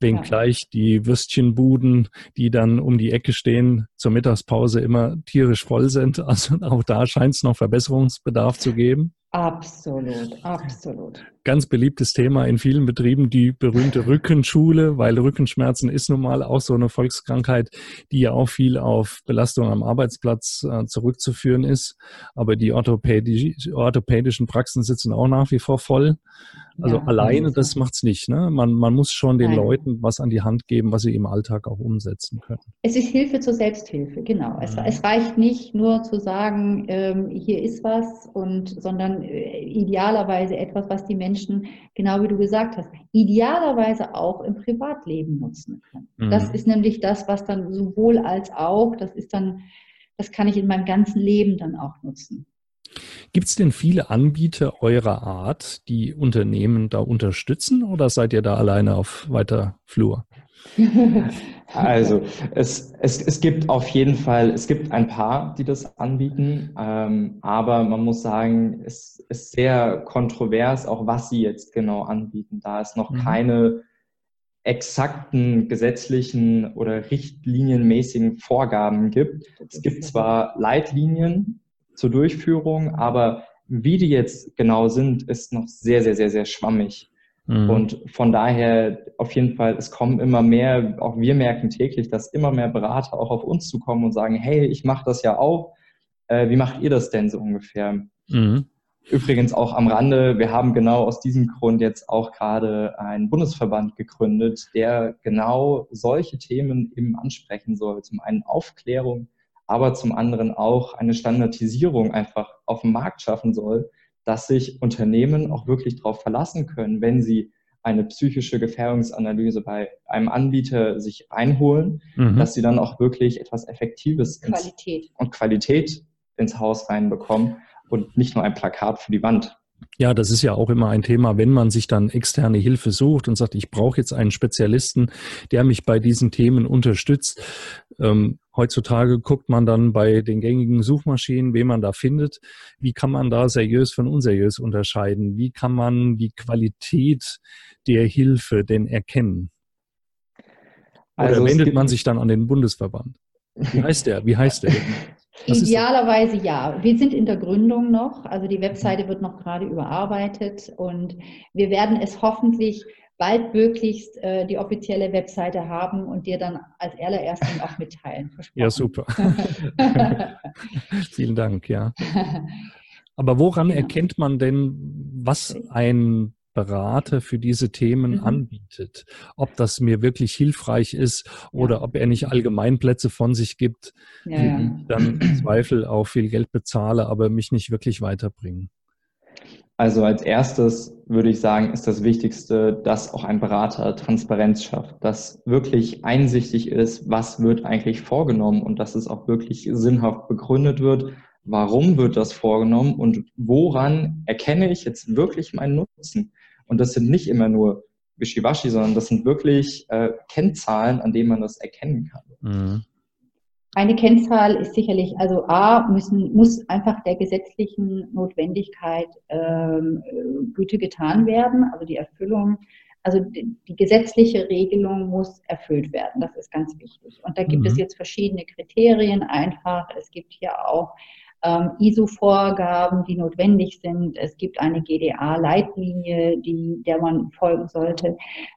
Wenngleich ja. die Würstchenbuden, die dann um die Ecke stehen, zur Mittagspause immer tierisch voll sind. Also (laughs) auch da scheint es noch Verbesserungsbedarf zu geben. Absolut, absolut. Ganz beliebtes Thema in vielen Betrieben, die berühmte Rückenschule, weil Rückenschmerzen ist nun mal auch so eine Volkskrankheit, die ja auch viel auf Belastung am Arbeitsplatz äh, zurückzuführen ist. Aber die orthopädisch, orthopädischen Praxen sitzen auch nach wie vor voll. Also ja, alleine, das macht's nicht. Ne? Man, man muss schon den Nein. Leuten was an die Hand geben, was sie im Alltag auch umsetzen können. Es ist Hilfe zur Selbsthilfe, genau. Es, es reicht nicht nur zu sagen, ähm, hier ist was, und, sondern äh, idealerweise etwas, was die Menschen, genau wie du gesagt hast, idealerweise auch im Privatleben nutzen können. Mhm. Das ist nämlich das, was dann sowohl als auch, das ist dann, das kann ich in meinem ganzen Leben dann auch nutzen. Gibt es denn viele Anbieter eurer Art, die Unternehmen da unterstützen oder seid ihr da alleine auf weiter Flur? (laughs) Also es, es, es gibt auf jeden Fall, es gibt ein paar, die das anbieten, ähm, aber man muss sagen, es ist sehr kontrovers, auch was sie jetzt genau anbieten, da es noch mhm. keine exakten gesetzlichen oder richtlinienmäßigen Vorgaben gibt. Es gibt zwar Leitlinien, zur Durchführung, aber wie die jetzt genau sind, ist noch sehr, sehr, sehr, sehr schwammig. Mhm. Und von daher auf jeden Fall, es kommen immer mehr, auch wir merken täglich, dass immer mehr Berater auch auf uns zukommen und sagen, hey, ich mache das ja auch. Äh, wie macht ihr das denn so ungefähr? Mhm. Übrigens auch am Rande, wir haben genau aus diesem Grund jetzt auch gerade einen Bundesverband gegründet, der genau solche Themen eben ansprechen soll. Zum einen Aufklärung, aber zum anderen auch eine Standardisierung einfach auf dem Markt schaffen soll, dass sich Unternehmen auch wirklich darauf verlassen können, wenn sie eine psychische Gefährdungsanalyse bei einem Anbieter sich einholen, mhm. dass sie dann auch wirklich etwas Effektives Qualität. und Qualität ins Haus reinbekommen und nicht nur ein Plakat für die Wand. Ja, das ist ja auch immer ein Thema, wenn man sich dann externe Hilfe sucht und sagt, ich brauche jetzt einen Spezialisten, der mich bei diesen Themen unterstützt. Ähm, heutzutage guckt man dann bei den gängigen Suchmaschinen, wen man da findet. Wie kann man da seriös von unseriös unterscheiden? Wie kann man die Qualität der Hilfe denn erkennen? Oder also wendet man sich dann an den Bundesverband? Wie heißt der? Wie heißt der? (laughs) Idealerweise ja. Wir sind in der Gründung noch. Also die Webseite wird noch gerade überarbeitet und wir werden es hoffentlich baldmöglichst äh, die offizielle Webseite haben und dir dann als allerersten auch mitteilen. Ja, super. (laughs) Vielen Dank, ja. Aber woran ja. erkennt man denn, was ein Berater für diese Themen mhm. anbietet. Ob das mir wirklich hilfreich ist oder ja. ob er nicht Allgemeinplätze von sich gibt, ja, die ja. dann im Zweifel auch viel Geld bezahle, aber mich nicht wirklich weiterbringen. Also als erstes würde ich sagen, ist das Wichtigste, dass auch ein Berater Transparenz schafft, dass wirklich einsichtig ist, was wird eigentlich vorgenommen und dass es auch wirklich sinnhaft begründet wird, warum wird das vorgenommen und woran erkenne ich jetzt wirklich meinen Nutzen. Und das sind nicht immer nur Wischiwaschi, sondern das sind wirklich äh, Kennzahlen, an denen man das erkennen kann. Mhm. Eine Kennzahl ist sicherlich, also A, müssen, muss einfach der gesetzlichen Notwendigkeit ähm, Güte getan werden, also die Erfüllung, also die, die, gesetzliche Regelung muss erfüllt werden, das ist ganz wichtig. Und da gibt mhm. es jetzt verschiedene Kriterien einfach. Es gibt hier auch ähm, ISO-Vorgaben, die notwendig sind. Es gibt eine GDA-Leitlinie, der man folgen sollte.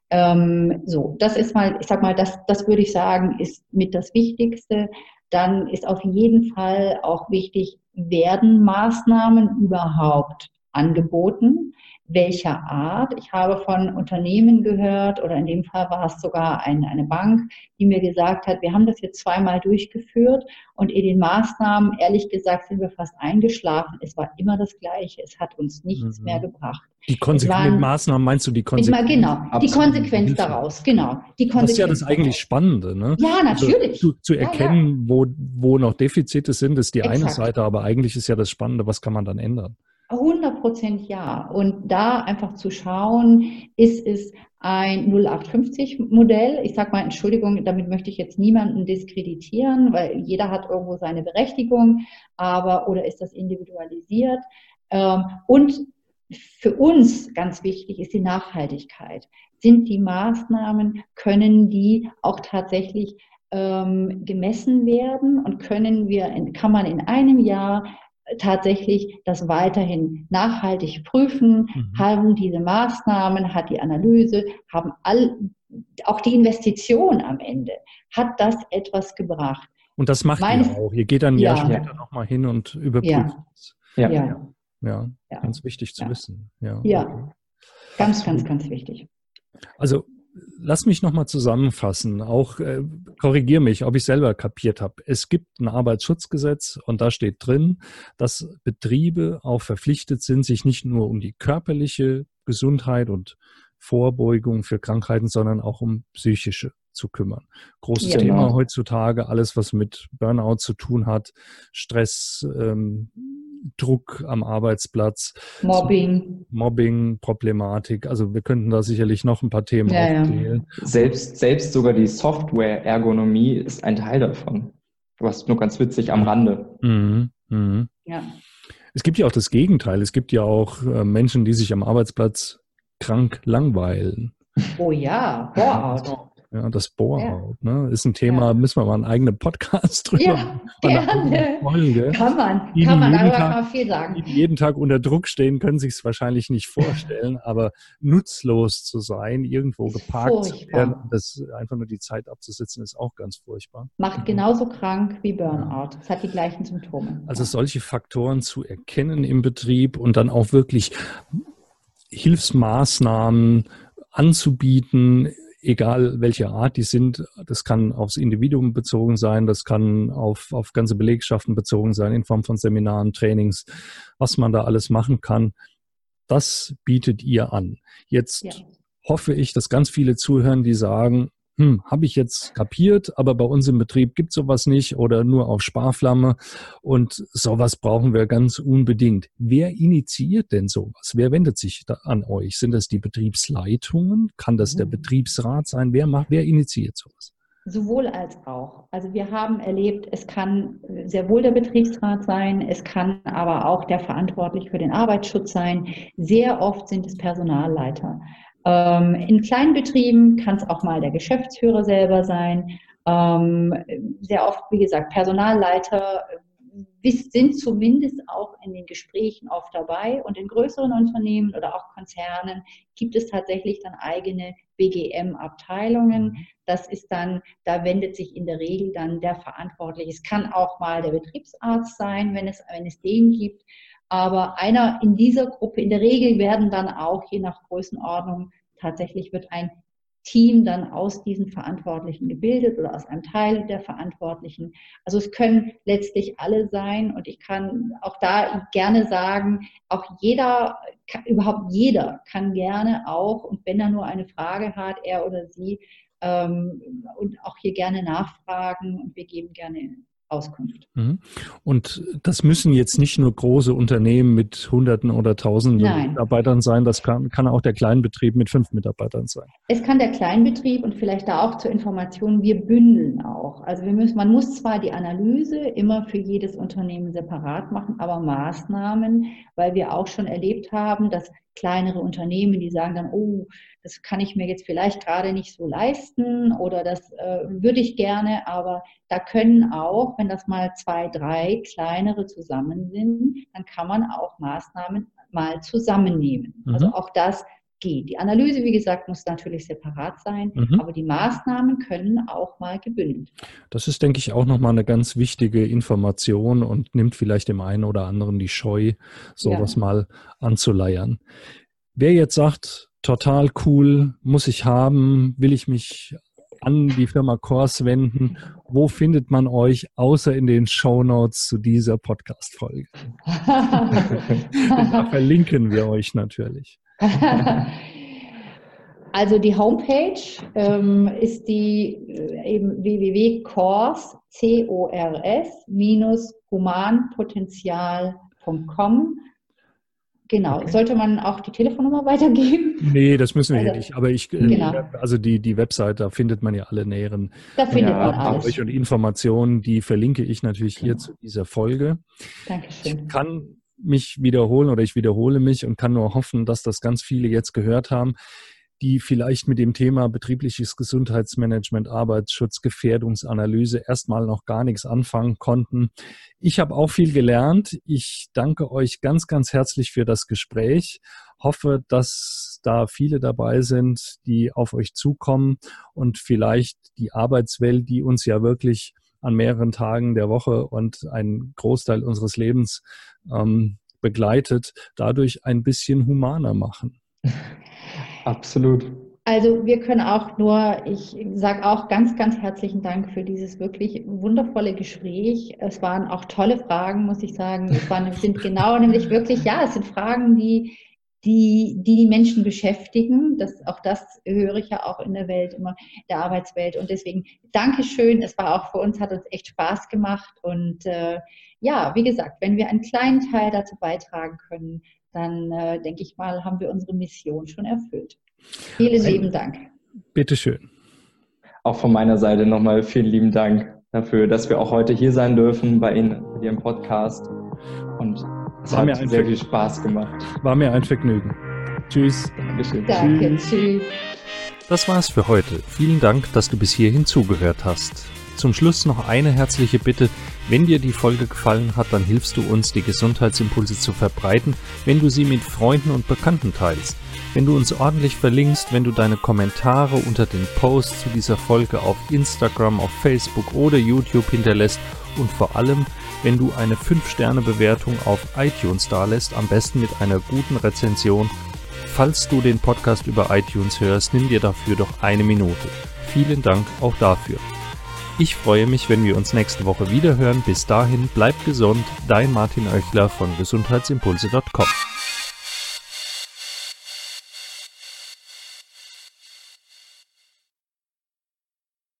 Ähm, so, das ist mal, ich sag mal, das, das würde ich sagen, ist mit das Wichtigste. Dann ist auf jeden Fall auch wichtig, werden Maßnahmen überhaupt angeboten? welcher Art. Ich habe von Unternehmen gehört, oder in dem Fall war es sogar ein, eine Bank, die mir gesagt hat, wir haben das jetzt zweimal durchgeführt und in den Maßnahmen, ehrlich gesagt, sind wir fast eingeschlafen. Es war immer das Gleiche. Es hat uns nichts mhm. mehr gebracht. Die konsequenten Maßnahmen meinst du die Konsequenz? Genau, Absolut. die Konsequenz daraus, genau. Die Konsequenz das ist ja das eigentlich Spannende, ne? Ja, also natürlich. Also, zu, zu, erkennen, ja, ja. Wo, wo noch Defizite sind, ist die Exakt. eine Seite, aber eigentlich ist ja das Spannende, was kann man dann ändern? 100 Prozent ja. Und da einfach zu schauen, ist es ein 0850-Modell. Ich sage mal, Entschuldigung, damit möchte ich jetzt niemanden diskreditieren, weil jeder hat irgendwo seine Berechtigung, aber oder ist das individualisiert? Ähm, und für uns ganz wichtig ist die Nachhaltigkeit. Sind die Maßnahmen, können die auch tatsächlich ähm, gemessen werden und können wir, kann man in einem Jahr tatsächlich das weiterhin nachhaltig prüfen, mhm. haben diese Maßnahmen, hat die Analyse, haben all, auch die Investition am Ende, hat das etwas gebracht. Und das macht Meines, ihr auch. Ihr geht dann ein Jahr später nochmal hin und überprüft es. Ja. Ja. ja. ja. ganz wichtig zu wissen. Ja, ja. Okay. ganz, ganz, ganz wichtig. Also lass mich nochmal zusammenfassen. Auch äh, korrigiere mich, ob ich selber kapiert habe. Es gibt ein Arbeitsschutzgesetz und da steht drin, dass Betriebe auch verpflichtet sind, sich nicht nur um die körperliche Gesundheit und Vorbeugung für Krankheiten, sondern auch um psychische zu kümmern. Großes ja, Thema genau. heutzutage, alles was mit Burnout zu tun hat, Stress, ähm, Druck am Arbeitsplatz. Mobbing. Mobbing, Problematik. Also wir könnten da sicherlich noch ein paar Themen ja, aufzählen. Ja. Selbst, selbst sogar die Software-Ergonomie ist ein Teil davon. Was nur ganz witzig am Rande. Mhm. Mhm. Ja. Es gibt ja auch das Gegenteil. Es gibt ja auch äh, Menschen, die sich am Arbeitsplatz krank langweilen. Oh ja, Boah. Ja, das Bohrhaut, ja. ne? Ist ein Thema, ja. müssen wir mal einen eigenen Podcast drüber ja, gerne. Folge. Kann man, die, kann man, aber Tag, kann man viel sagen. Die, die jeden Tag unter Druck stehen, können sich es wahrscheinlich nicht vorstellen, (laughs) aber nutzlos zu sein, irgendwo geparkt furchtbar. zu werden, das einfach nur die Zeit abzusitzen, ist auch ganz furchtbar. Macht genauso krank wie Burnout. Es hat die gleichen Symptome. Also solche Faktoren zu erkennen im Betrieb und dann auch wirklich Hilfsmaßnahmen anzubieten, egal welche Art die sind, das kann aufs Individuum bezogen sein, das kann auf, auf ganze Belegschaften bezogen sein, in Form von Seminaren, Trainings, was man da alles machen kann, das bietet ihr an. Jetzt ja. hoffe ich, dass ganz viele zuhören, die sagen, hm, habe ich jetzt kapiert, aber bei uns im Betrieb gibt sowas nicht oder nur auf Sparflamme und sowas brauchen wir ganz unbedingt. Wer initiiert denn sowas? Wer wendet sich da an euch? Sind das die Betriebsleitungen? Kann das der mhm. Betriebsrat sein? Wer macht, wer initiiert sowas? Sowohl als auch. Also wir haben erlebt, es kann sehr wohl der Betriebsrat sein, es kann aber auch der verantwortlich für den Arbeitsschutz sein. Sehr oft sind es Personalleiter. Ähm, in kleinen Betrieben kann es auch mal der Geschäftsführer selber sein. Ähm, sehr oft, wie gesagt, Personalleiter sind zumindest auch in den Gesprächen oft dabei. Und in größeren Unternehmen oder auch Konzernen gibt es tatsächlich dann eigene BGM-Abteilungen. Mhm. Das ist dann, da wendet sich in der Regel dann der Verantwortliche. Es kann auch mal der Betriebsarzt sein, wenn es, wenn es den gibt. Aber einer in dieser Gruppe, in der Regel werden dann auch, je nach Größenordnung, tatsächlich wird ein Team dann aus diesen Verantwortlichen gebildet oder aus einem Teil der Verantwortlichen. Also es können letztlich alle sein und ich kann auch da gerne sagen, auch jeder, überhaupt jeder kann gerne auch und wenn er nur eine Frage hat, er oder sie, ähm, und auch hier gerne nachfragen und wir geben gerne Auskunft. Mhm. Und das müssen jetzt nicht nur große Unternehmen mit Hunderten oder Tausenden Nein. Mitarbeitern sein, das kann, kann auch der Kleinbetrieb mit fünf Mitarbeitern sein. Es kann der Kleinbetrieb und vielleicht da auch zur Information, wir bündeln auch. Also wir müssen, man muss zwar die Analyse immer für jedes Unternehmen separat machen, aber Maßnahmen, weil wir auch schon erlebt haben, dass kleinere Unternehmen, die sagen dann, oh, das kann ich mir jetzt vielleicht gerade nicht so leisten oder das äh, würde ich gerne, aber da können auch, wenn das mal zwei, drei kleinere zusammen sind, dann kann man auch Maßnahmen mal zusammennehmen. Mhm. Also auch das geht. Die Analyse, wie gesagt, muss natürlich separat sein, mhm. aber die Maßnahmen können auch mal gebündelt. Das ist, denke ich, auch nochmal eine ganz wichtige Information und nimmt vielleicht dem einen oder anderen die Scheu, sowas ja. mal anzuleiern. Wer jetzt sagt, total cool, muss ich haben, will ich mich an die Firma Kors wenden, wo findet man euch außer in den Show Notes zu dieser Podcast-Folge? (laughs) (laughs) da verlinken wir euch natürlich. (laughs) also die Homepage ähm, ist die äh, eben www.cors, C-O-R-S, humanpotenzial.com. Genau. Okay. Sollte man auch die Telefonnummer weitergeben? Nee, das müssen wir also, hier nicht. Aber ich, äh, genau. also die, die Website, da findet man ja alle näheren da findet ja, man alles. und Informationen, die verlinke ich natürlich genau. hier zu dieser Folge. Dankeschön. Ich kann mich wiederholen oder ich wiederhole mich und kann nur hoffen, dass das ganz viele jetzt gehört haben, die vielleicht mit dem Thema betriebliches Gesundheitsmanagement, Arbeitsschutz, Gefährdungsanalyse erstmal noch gar nichts anfangen konnten. Ich habe auch viel gelernt. Ich danke euch ganz, ganz herzlich für das Gespräch. Hoffe, dass da viele dabei sind, die auf euch zukommen und vielleicht die Arbeitswelt, die uns ja wirklich an mehreren Tagen der Woche und einen Großteil unseres Lebens ähm, begleitet, dadurch ein bisschen humaner machen. Absolut. Also wir können auch nur, ich sage auch ganz, ganz herzlichen Dank für dieses wirklich wundervolle Gespräch. Es waren auch tolle Fragen, muss ich sagen. Es waren, sind genau nämlich wirklich, ja, es sind Fragen, die, die, die die Menschen beschäftigen. Das, auch das höre ich ja auch in der Welt immer, der Arbeitswelt. Und deswegen Dankeschön. Es war auch für uns, hat uns echt Spaß gemacht. Und äh, ja, wie gesagt, wenn wir einen kleinen Teil dazu beitragen können, dann äh, denke ich mal, haben wir unsere Mission schon erfüllt. Vielen lieben Dank. Bitteschön. Auch von meiner Seite nochmal vielen lieben Dank dafür, dass wir auch heute hier sein dürfen bei Ihnen, bei Ihrem Podcast. Und es War hat sehr viel Spaß gemacht. War mir ein Vergnügen. Tschüss. Dankeschön. Danke, tschüss. Das war's für heute. Vielen Dank, dass du bis hierhin zugehört hast. Zum Schluss noch eine herzliche Bitte. Wenn dir die Folge gefallen hat, dann hilfst du uns, die Gesundheitsimpulse zu verbreiten, wenn du sie mit Freunden und Bekannten teilst. Wenn du uns ordentlich verlinkst, wenn du deine Kommentare unter den Posts zu dieser Folge auf Instagram, auf Facebook oder YouTube hinterlässt und vor allem, wenn du eine 5-Sterne-Bewertung auf iTunes dalässt, am besten mit einer guten Rezension. Falls du den Podcast über iTunes hörst, nimm dir dafür doch eine Minute. Vielen Dank auch dafür. Ich freue mich, wenn wir uns nächste Woche wieder hören. Bis dahin, bleib gesund. Dein Martin Oechler von gesundheitsimpulse.com.